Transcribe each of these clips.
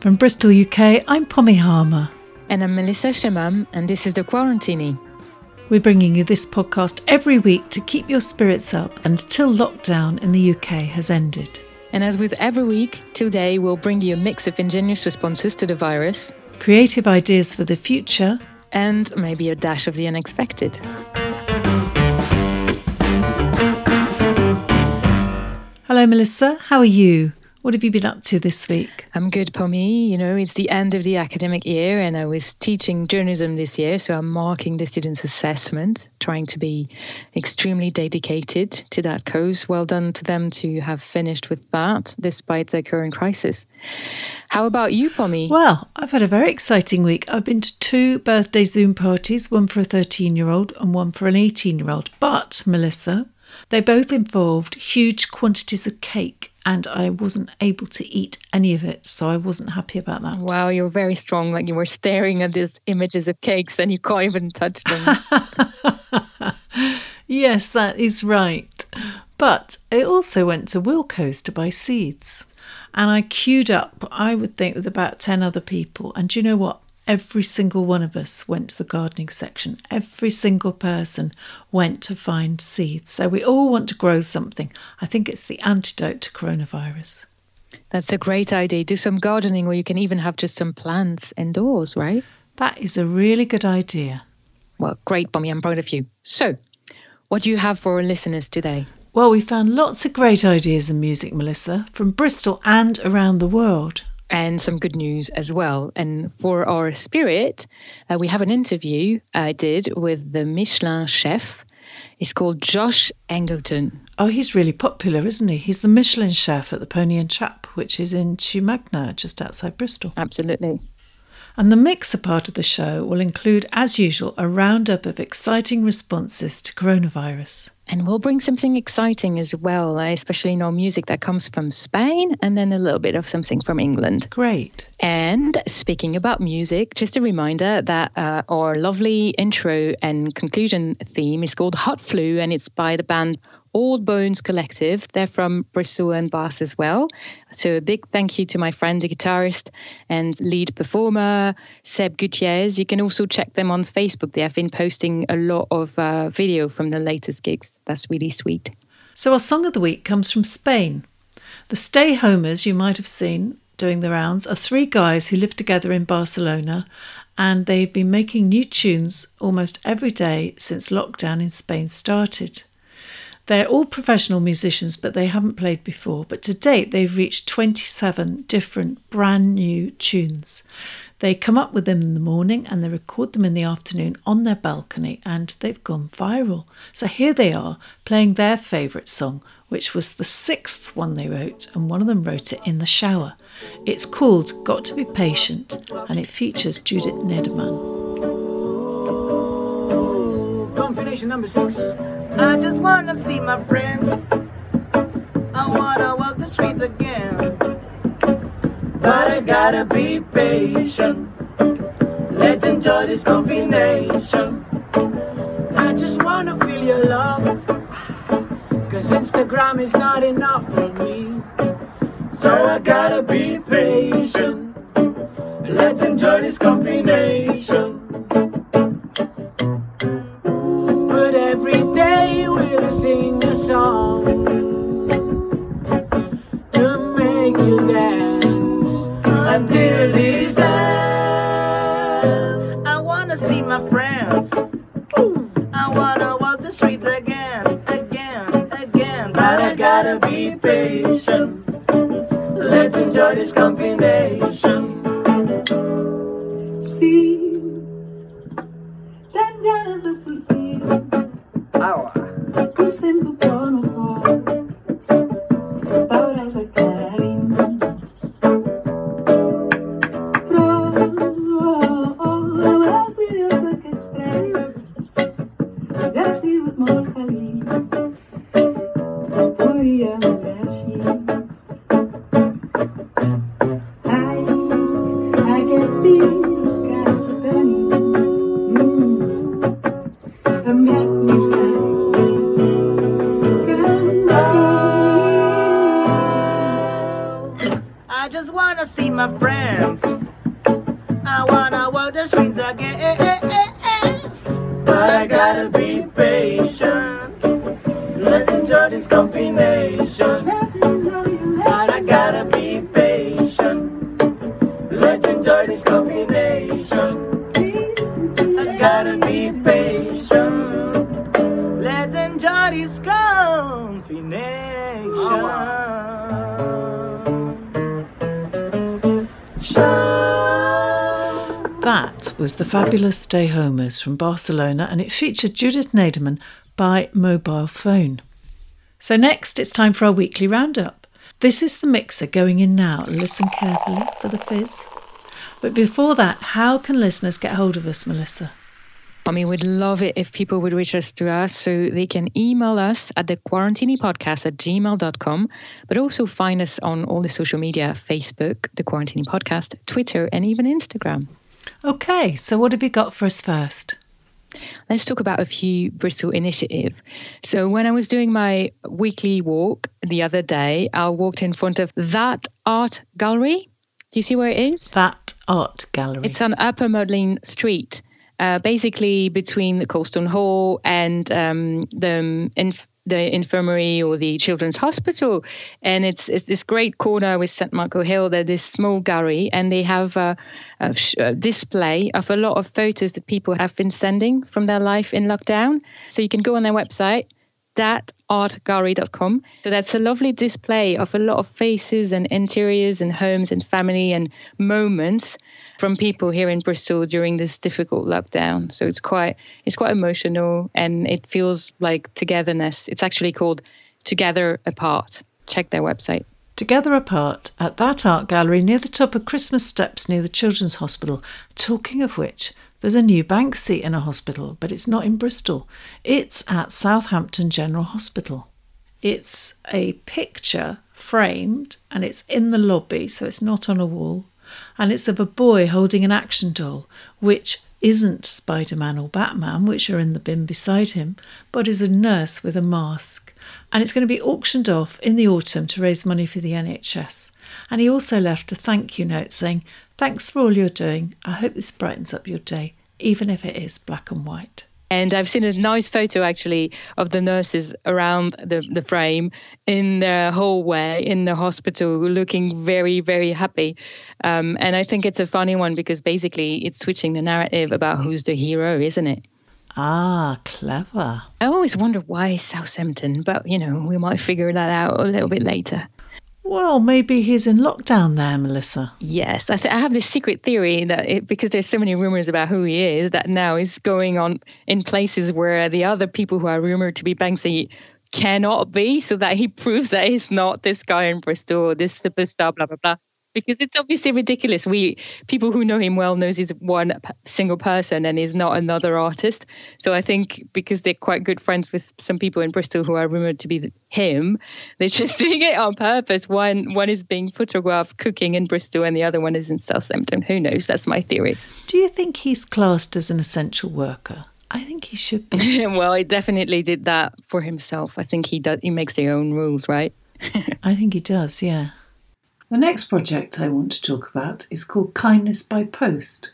From Bristol, UK, I'm Pommy Harmar. And I'm Melissa Chemam, and this is The Quarantini. We're bringing you this podcast every week to keep your spirits up until lockdown in the UK has ended. And as with every week, today we'll bring you a mix of ingenious responses to the virus, creative ideas for the future, and maybe a dash of the unexpected. Hello, Melissa. How are you? What have you been up to this week? I'm good, Pommy. You know, it's the end of the academic year, and I was teaching journalism this year, so I'm marking the students' assessment, trying to be extremely dedicated to that cause. Well done to them to have finished with that, despite the current crisis. How about you, Pommy? Well, I've had a very exciting week. I've been to two birthday Zoom parties, one for a 13 year old and one for an 18 year old. But, Melissa, they both involved huge quantities of cake, and I wasn't able to eat any of it, so I wasn't happy about that. Wow, you're very strong. Like you were staring at these images of cakes and you can't even touch them. yes, that is right. But I also went to Wilko's to buy seeds. And I queued up, I would think, with about 10 other people. And do you know what? Every single one of us went to the gardening section. Every single person went to find seeds. So we all want to grow something. I think it's the antidote to coronavirus. That's a great idea. Do some gardening, or you can even have just some plants indoors, right? That is a really good idea. Well, great, Pommy. I'm proud of you. So, what do you have for our listeners today? Well, we found lots of great ideas in music, Melissa, from Bristol and around the world and some good news as well. And for our spirit, uh, we have an interview I did with the Michelin chef. It's called Josh Eggleton. Oh, he's really popular, isn't he? He's the Michelin chef at the Pony and Trap, which is in Chew Magna, just outside Bristol. Absolutely. And the mixer part of the show will include, as usual, a roundup of exciting responses to coronavirus. And we'll bring something exciting as well, uh, especially no music that comes from Spain and then a little bit of something from England. Great. And speaking about music, just a reminder that uh, our lovely intro and conclusion theme is called Hot Flu and it's by the band Old Bones Collective. They're from Bristol and Bath as well. So a big thank you to my friend, the guitarist and lead performer, Seb Gutierrez. You can also check them on Facebook. They have been posting a lot of uh, video from the latest gigs. That's really sweet. So our song of the week comes from Spain. The Stay Homas you might have seen doing the rounds are three guys who live together in Barcelona and they've been making new tunes almost every day since lockdown in Spain started. They're all professional musicians, but they haven't played before. But to date, they've reached 27 different brand new tunes. They come up with them in the morning and they record them in the afternoon on their balcony, and they've gone viral. So here they are playing their favourite song, which was the sixth one they wrote, and one of them wrote it in the shower. It's called Got to Be Patient, and it features Judit Neddermann. Confirmation number six. I just wanna see my friends. I wanna walk the streets again. But I gotta be patient. Let's enjoy this combination. I just wanna feel your love. Cause Instagram is not enough for me. So I gotta be patient. Let's enjoy this combination. Gotta be patient. Let's enjoy this combination. See, that's ganas de surtir. Agua. Sendo my friends. I wanna walk the streets again. But I gotta be patient. Let's enjoy this combination. Was the fabulous Stay Homas from Barcelona, and it featured Judit Neddermann by mobile phone. So, next it's time for our weekly roundup. This is the mixer going in now. Listen carefully for the fizz. But before that, how can listeners get hold of us, Melissa? I mean, we'd love it if people would reach us to us. So they can email us at the quarantini podcast at gmail.com, but also find us on all the social media Facebook, the quarantini podcast, Twitter, and even Instagram. Okay, so what have you got for us first? Let's talk about a few Bristol initiative. So when I was doing my weekly walk the other day, I walked in front of that art gallery. Do you see where it is? That art gallery. It's on Upper Maudlin Street, uh, basically between the Colston Hall and um, the inf- the infirmary or the children's hospital. And it's, it's this great corner with St. Michael Hill. There's this small gallery, and they have a, a, sh- a, display of a lot of photos that people have been sending from their life in lockdown. So you can go on their website, thatartgallery.com. So that's a lovely display of a lot of faces and interiors and homes and family and moments from people here in Bristol during this difficult lockdown. So it's quite it's quite emotional and it feels like togetherness. It's actually called Together Apart. Check their website. Together Apart at that art gallery near the top of Christmas steps near the Children's Hospital. Talking of which, there's a new Banksy in a hospital, but it's not in Bristol. It's at Southampton General Hospital. It's a picture framed and it's in the lobby, so it's not on a wall. And it's of a boy holding an action doll, which isn't Spider Man or Batman, which are in the bin beside him, but is a nurse with a mask. And it's going to be auctioned off in the autumn to raise money for the NHS. And he also left a thank you note saying, Thanks for all you're doing. I hope this brightens up your day, even if it is black and white. And I've seen a nice photo actually of the nurses around the, the frame in the hallway in the hospital looking very, very happy. Um, and I think it's a funny one because basically it's switching the narrative about who's the hero, isn't it? Ah, clever. I always wonder why Southampton, but you know, we might figure that out a little bit later. Well, maybe he's in lockdown there, Melissa. Yes, I, th- I have this secret theory that it, because there's so many rumors about who he is, that now he's going on in places where the other people who are rumored to be Banksy cannot be, so that he proves that he's not this guy in Bristol, this superstar, blah blah blah because it's obviously ridiculous. We people who know him well knows he's one p- single person and he's not another artist. So I think because they're quite good friends with some people in Bristol who are rumored to be him, they're just doing it on purpose. One one is being photographed cooking in Bristol and the other one is in Southampton. Who knows? That's my theory. Do you think he's classed as an essential worker? I think he should be. well, he definitely did that for himself. I think he does. He makes their own rules, right? I think he does. Yeah. The next project I want to talk about is called Kindness by Post.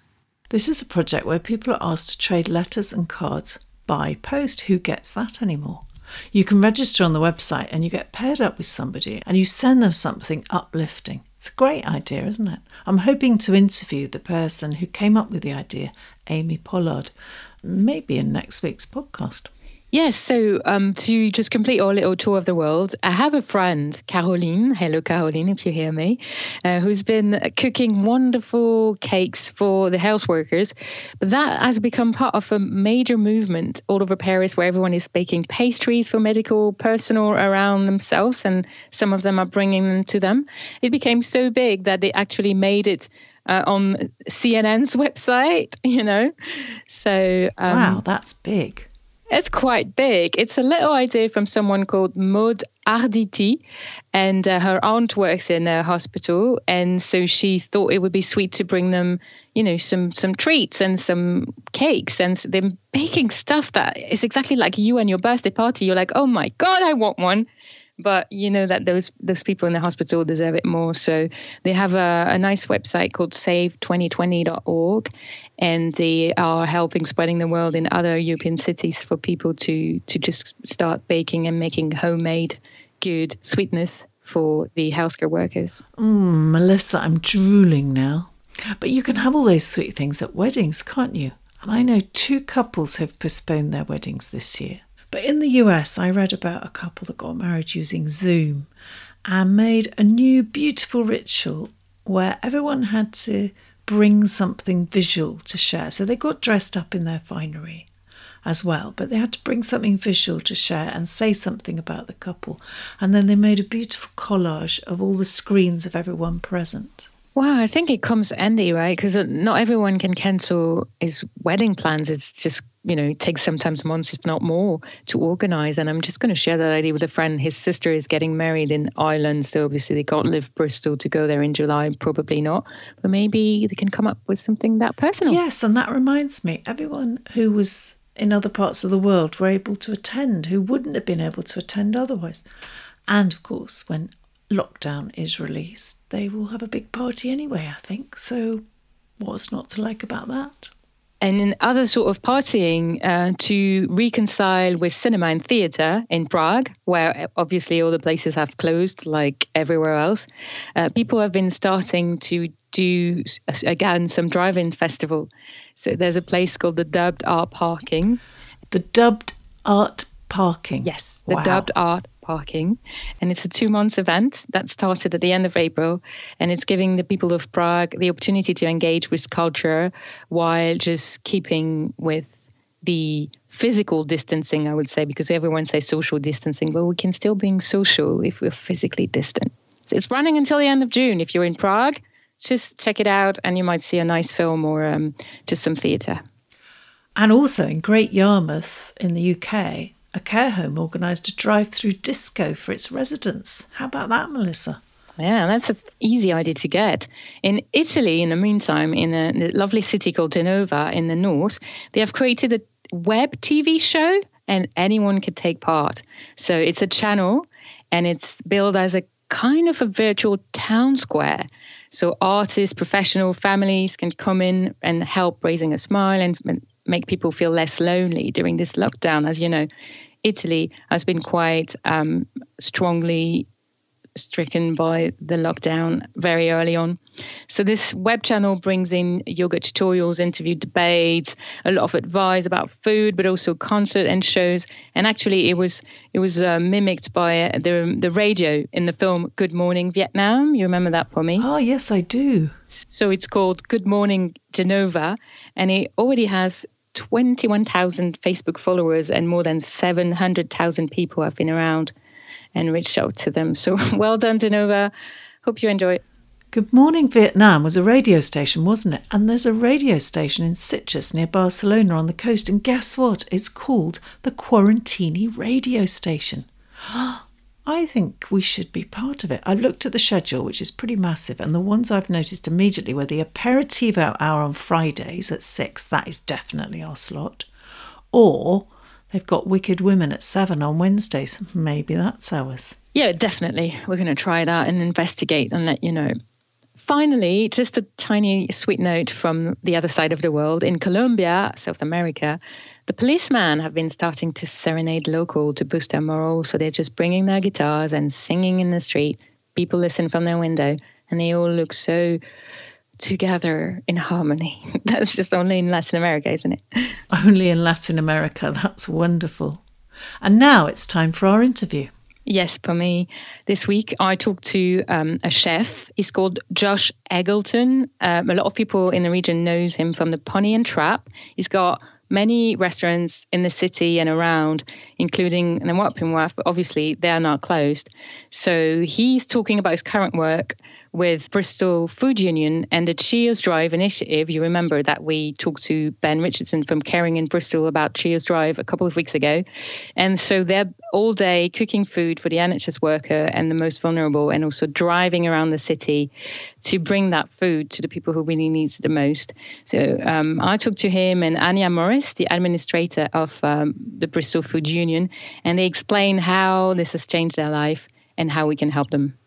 This is a project where people are asked to trade letters and cards by post. Who gets that anymore? You can register on the website and you get paired up with somebody and you send them something uplifting. It's a great idea, isn't it? I'm hoping to interview the person who came up with the idea, Amy Pollard, maybe in next week's podcast. Yes, so um, to just complete our little tour of the world, I have a friend, Caroline. Hello, Caroline, if you hear me, uh, who's been cooking wonderful cakes for the health workers. But that has become part of a major movement all over Paris where everyone is baking pastries for medical personnel around themselves, and some of them are bringing them to them. It became so big that they actually made it uh, on CNN's website, you know. So, um, wow, that's big. It's quite big. It's a little idea from someone called Maud Arditi, and uh, her aunt works in a hospital, and so she thought it would be sweet to bring them, you know, some some treats and some cakes, and they're baking stuff that is exactly like you and your birthday party. You're like, oh my god, I want one. but you know that those those people in the hospital deserve it more. So they have a, a nice website called save2020.org, and they are helping spreading the word in other European cities for people to to just start baking and making homemade good sweetness for the healthcare workers. Mm, Melissa, I'm drooling now. But you can have all those sweet things at weddings, can't you? And I know two couples have postponed their weddings this year. But in the US, I read about a couple that got married using Zoom and made a new beautiful ritual where everyone had to bring something visual to share. So they got dressed up in their finery as well, but they had to bring something visual to share and say something about the couple. And then they made a beautiful collage of all the screens of everyone present. Well, I think it comes handy, right? Because uh, not everyone can cancel his wedding plans. It's just, you know, it takes sometimes months, if not more, to organize. And I'm just going to share that idea with a friend. His sister is getting married in Ireland. So obviously they can't leave Bristol to go there in July. Probably not. But maybe they can come up with something that personal. Yes. And that reminds me, everyone who was in other parts of the world were able to attend who wouldn't have been able to attend otherwise. And of course, when lockdown is released, they will have a big party anyway, I think. So, what's not to like about that? And in other sort of partying, uh, to reconcile with cinema and theatre in Prague, where obviously all the places have closed like everywhere else, uh, people have been starting to do again some drive-in festival. So there's a place called the Dubbed Art Parking. The Dubbed Art Parking. Yes, the wow. Dubbed Art Parking, and it's a two months event that started at the end of April, and it's giving the people of Prague the opportunity to engage with culture while just keeping with the physical distancing, I would say, because everyone says social distancing, but we can still be social if we're physically distant. It's running until the end of June. If you're in Prague, just check it out, and you might see a nice film or um, just some theatre. And also in Great Yarmouth in the UK, a care home organised a drive through disco for its residents. How about that, Melissa? Yeah, that's an easy idea to get. In Italy, in the meantime, in a, in a lovely city called Genova in the north, they have created a web TV show and anyone could take part. So it's a channel and it's built as a kind of a virtual town square. So artists, professional families can come in and help raising a smile and make people feel less lonely during this lockdown. As you know, Italy has been quite um, strongly stricken by the lockdown very early on. So this web channel brings in yoga tutorials, interview debates, a lot of advice about food, but also concert and shows. And actually, it was it was uh, mimicked by uh, the the radio in the film Good Morning Vietnam. You remember that, Pommy? Oh yes, I do. So it's called Good Morning Genova, and it already has 21,000 Facebook followers and more than 700,000 people have been around and reached out to them. So well done, Genova. Hope you enjoy it. Good Morning Vietnam was a radio station, wasn't it? And there's a radio station in Sitges near Barcelona on the coast. And guess what? It's called the Quarantini Radio Station. I think we should be part of it. I looked at the schedule, which is pretty massive, and the ones I've noticed immediately were the aperitivo hour on Fridays at six. That is definitely our slot. Or they've got Wicked Women at seven on Wednesdays. Maybe that's ours. Yeah, definitely. We're going to try that and investigate and let you know. Finally, just a tiny sweet note from the other side of the world. In Colombia, South America, the policemen have been starting to serenade local to boost their morale. So they're just bringing their guitars and singing in the street. People listen from their window and they all look so together in harmony. That's just only in Latin America, isn't it? Only in Latin America. That's wonderful. And now it's time for our interview. Yes, for me, this week I talked to um, a chef. He's called Josh Eggleton. Um, a lot of people in the region knows him from the Pony and Trap. He's got many restaurants in the city and around, including Nwap but obviously they are now closed. So he's talking about his current work, with Bristol Food Union and the Cheers Drive initiative. You remember that we talked to Ben Richardson from Caring in Bristol about Cheers Drive a couple of weeks ago. And so they're all day cooking food for the NHS worker and the most vulnerable, and also driving around the city to bring that food to the people who really need it the most. So um, I talked to him and Anya Morris, the administrator of um, the Bristol Food Union, and they explain how this has changed their life and how we can help them.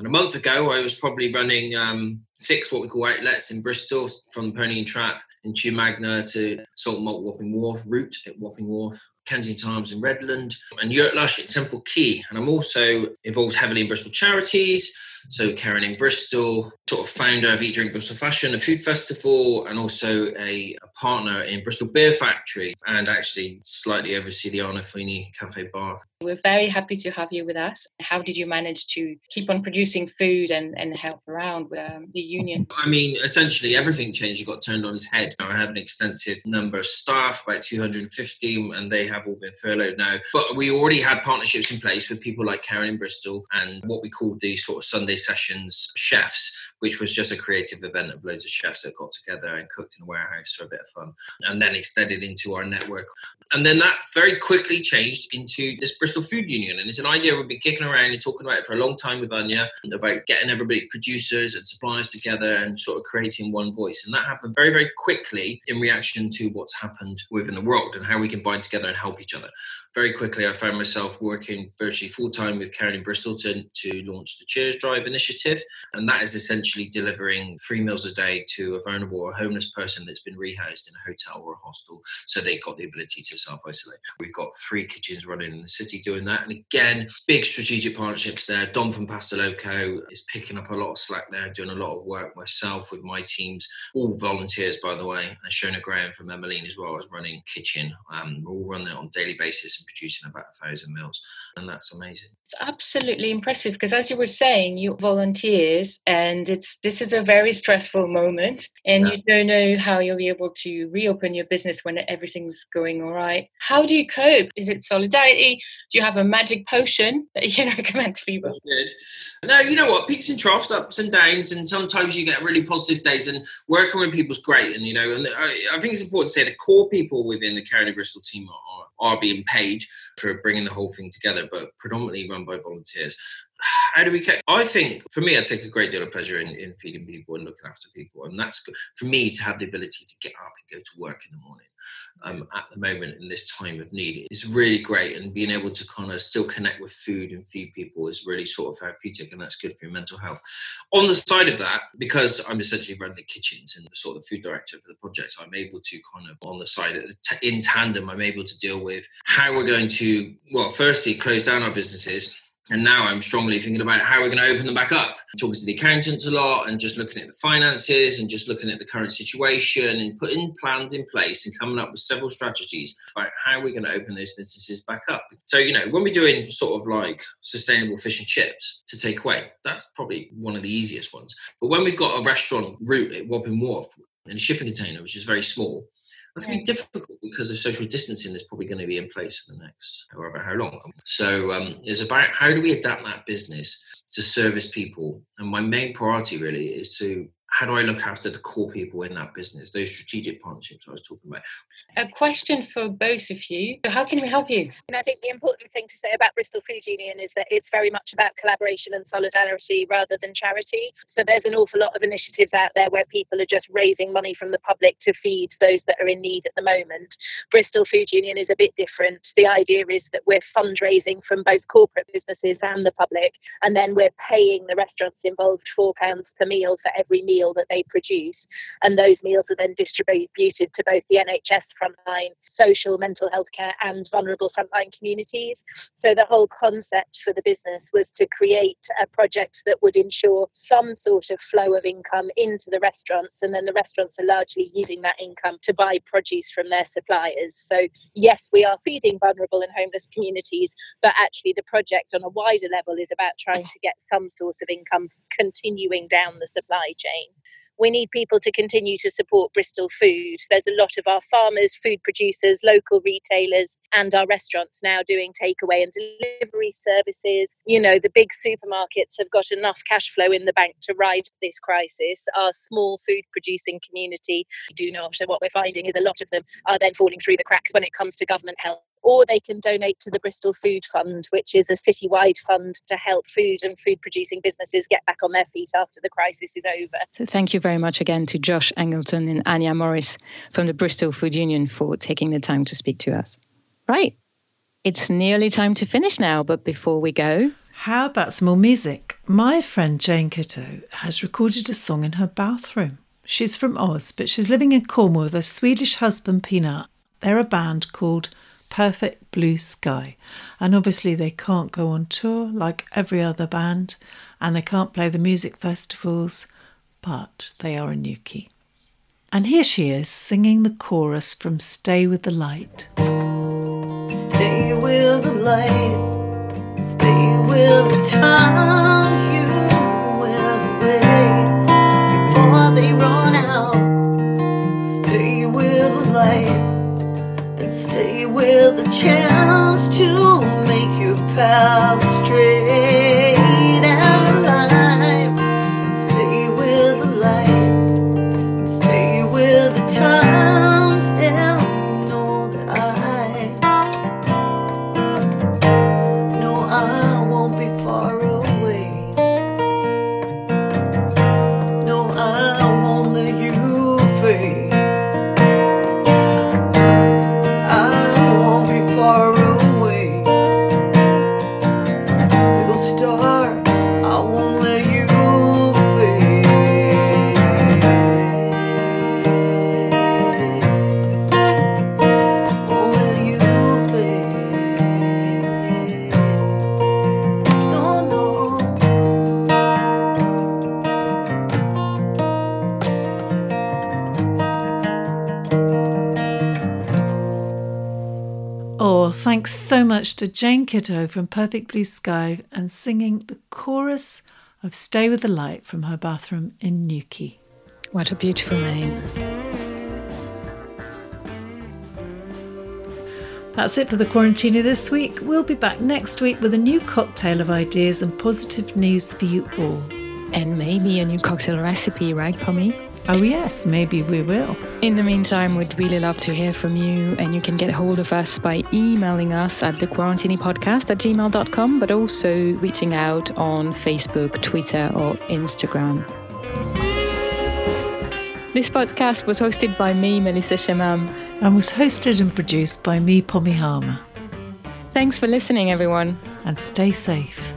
And a month ago, I was probably running um, six what we call outlets in Bristol, from Pony and Trap in Magna to Salt Malt Wapping Wharf, Root at Wapping Wharf, Kensington Arms in Redland, and Yurt Lush at Temple Quay. And I'm also involved heavily in Bristol charities. So Caring in Bristol, sort of founder of Eat Drink Bristol Fashion, a food festival, and also a, a partner in Bristol Beer Factory, and actually slightly oversee the Arnolfini Cafe Bar. We're very happy to have you with us. How did you manage to keep on producing food and, and help around um, the union? I mean, essentially everything changed. It got turned on its head. I have an extensive number of staff, about 250, and they have all been furloughed now. But we already had partnerships in place with people like Caring in Bristol and what we called the sort of Sunday sessions chefs which was just a creative event of loads of chefs that got together and cooked in a warehouse for a bit of fun, and then extended into our network. And then that very quickly changed into this Bristol Food Union. And it's an idea we've been kicking around and talking about it for a long time with Anya about getting everybody, producers and suppliers together and sort of creating one voice. And that happened very, very quickly in reaction to what's happened within the world and how we can bind together and help each other very quickly I found myself working virtually full time with Caring in Bristol to, to launch the Cheers Drive initiative. And that is essentially delivering three meals a day to a vulnerable or homeless person that's been rehoused in a hotel or a hostel so they've got the ability to self isolate. We've got three kitchens running in the city doing that. And again, big strategic partnerships there. Dom from Pasta Loco is picking up a lot of slack there, doing a lot of work myself with my teams, all volunteers, by the way. And Shona Graham from Emmeline as well is running kitchen. Um, we all run it on a daily basis and producing about a thousand meals, and that's amazing. It's absolutely impressive because, as you were saying, you volunteers, and it's this is a very stressful moment, and yeah. you don't know how you'll be able to reopen your business when everything's going all right. How do you cope? Is it solidarity? Do you have a magic potion that you can recommend to people? Good. No, you know what? Peaks and troughs, ups and downs, and sometimes you get really positive days. And working with people's great, and you know, and I, I think it's important to say the core people within the County Bristol team are, are being paid for bringing the whole thing together, but predominantly by volunteers. How do we? I think for me, I take a great deal of pleasure in, in feeding people and looking after people, and that's good for me to have the ability to get up and go to work in the morning um, at the moment in this time of need is really great. And being able to kind of still connect with food and feed people is really sort of therapeutic, and that's good for your mental health. On the side of that, because I'm essentially running the kitchens and sort of the food director for the project, I'm able to kind of on the side in tandem, I'm able to deal with how we're going to well, firstly, close down our businesses and now I'm strongly thinking about how we're going to open them back up. Talking to the accountants a lot and just looking at the finances and just looking at the current situation and putting plans in place and coming up with several strategies about how we're going to open those businesses back up. So, you know, when we're doing sort of like sustainable fish and chips to take away, that's probably one of the easiest ones. But when we've got a restaurant Root at Wapping Wharf and a shipping container, which is very small, that's going to be difficult because of social distancing that's probably going to be in place for the next however how long. So um, it's about how do we adapt that business to service people. And my main priority really is to how do I look after the core people in that business, those strategic partnerships I was talking about? A question for both of you. How can we help you? And I think the important thing to say about Bristol Food Union is that it's very much about collaboration and solidarity rather than charity. So there's an awful lot of initiatives out there where people are just raising money from the public to feed those that are in need at the moment. Bristol Food Union is a bit different. The idea is that we're fundraising from both corporate businesses and the public, and then we're paying the restaurants involved £4 per meal for every meal meal that they produce. And those meals are then distributed to both the NHS frontline, social, mental health care, and vulnerable frontline communities. So the whole concept for the business was to create a project that would ensure some sort of flow of income into the restaurants. And then the restaurants are largely using that income to buy produce from their suppliers. So, yes, we are feeding vulnerable and homeless communities, but actually the project on a wider level is about trying to get some source of income continuing down the supply chain. We need people to continue to support Bristol food. There's a lot of our farmers, food producers, local retailers, and our restaurants now doing takeaway and delivery services. You know, the big supermarkets have got enough cash flow in the bank to ride this crisis. Our small food producing community do not. And what we're finding is a lot of them are then falling through the cracks when it comes to government help or they can donate to the Bristol Food Fund, which is a citywide fund to help food and food producing businesses get back on their feet after the crisis is over. Thank you very much again to Josh Eggleton and Anya Morris from the Bristol Food Union for taking the time to speak to us. Right, it's nearly time to finish now, but before we go, how about some more music? My friend Jane Kitto has recorded a song in her bathroom. She's from Oz, but she's living in Cornwall with her Swedish husband Peanut. They're a band called perfect blue sky. And obviously, they can't go on tour like every other band, and they can't play the music festivals, but they are a Newquay. And here she is singing the chorus from Stay with the Light. Stay with the light, stay with the times stay with a chance to make you path to Jane Kitto from Perfect Blue Sky and singing the chorus of Stay with the Light from her bathroom in Newquay. What a beautiful name. That's it for the Quarantini this week. We'll be back next week with a new cocktail of ideas and positive news for you all. And maybe a new cocktail recipe, right, Pommy? Oh, yes, maybe we will. In the meantime, we'd really love to hear from you, and you can get hold of us by emailing us at thequarantinipodcast at gmail.com, but also reaching out on Facebook, Twitter, or Instagram. This podcast was hosted by me, Melissa Chemam. And was hosted and produced by me, Pommy Harmar. Thanks for listening, everyone. And stay safe.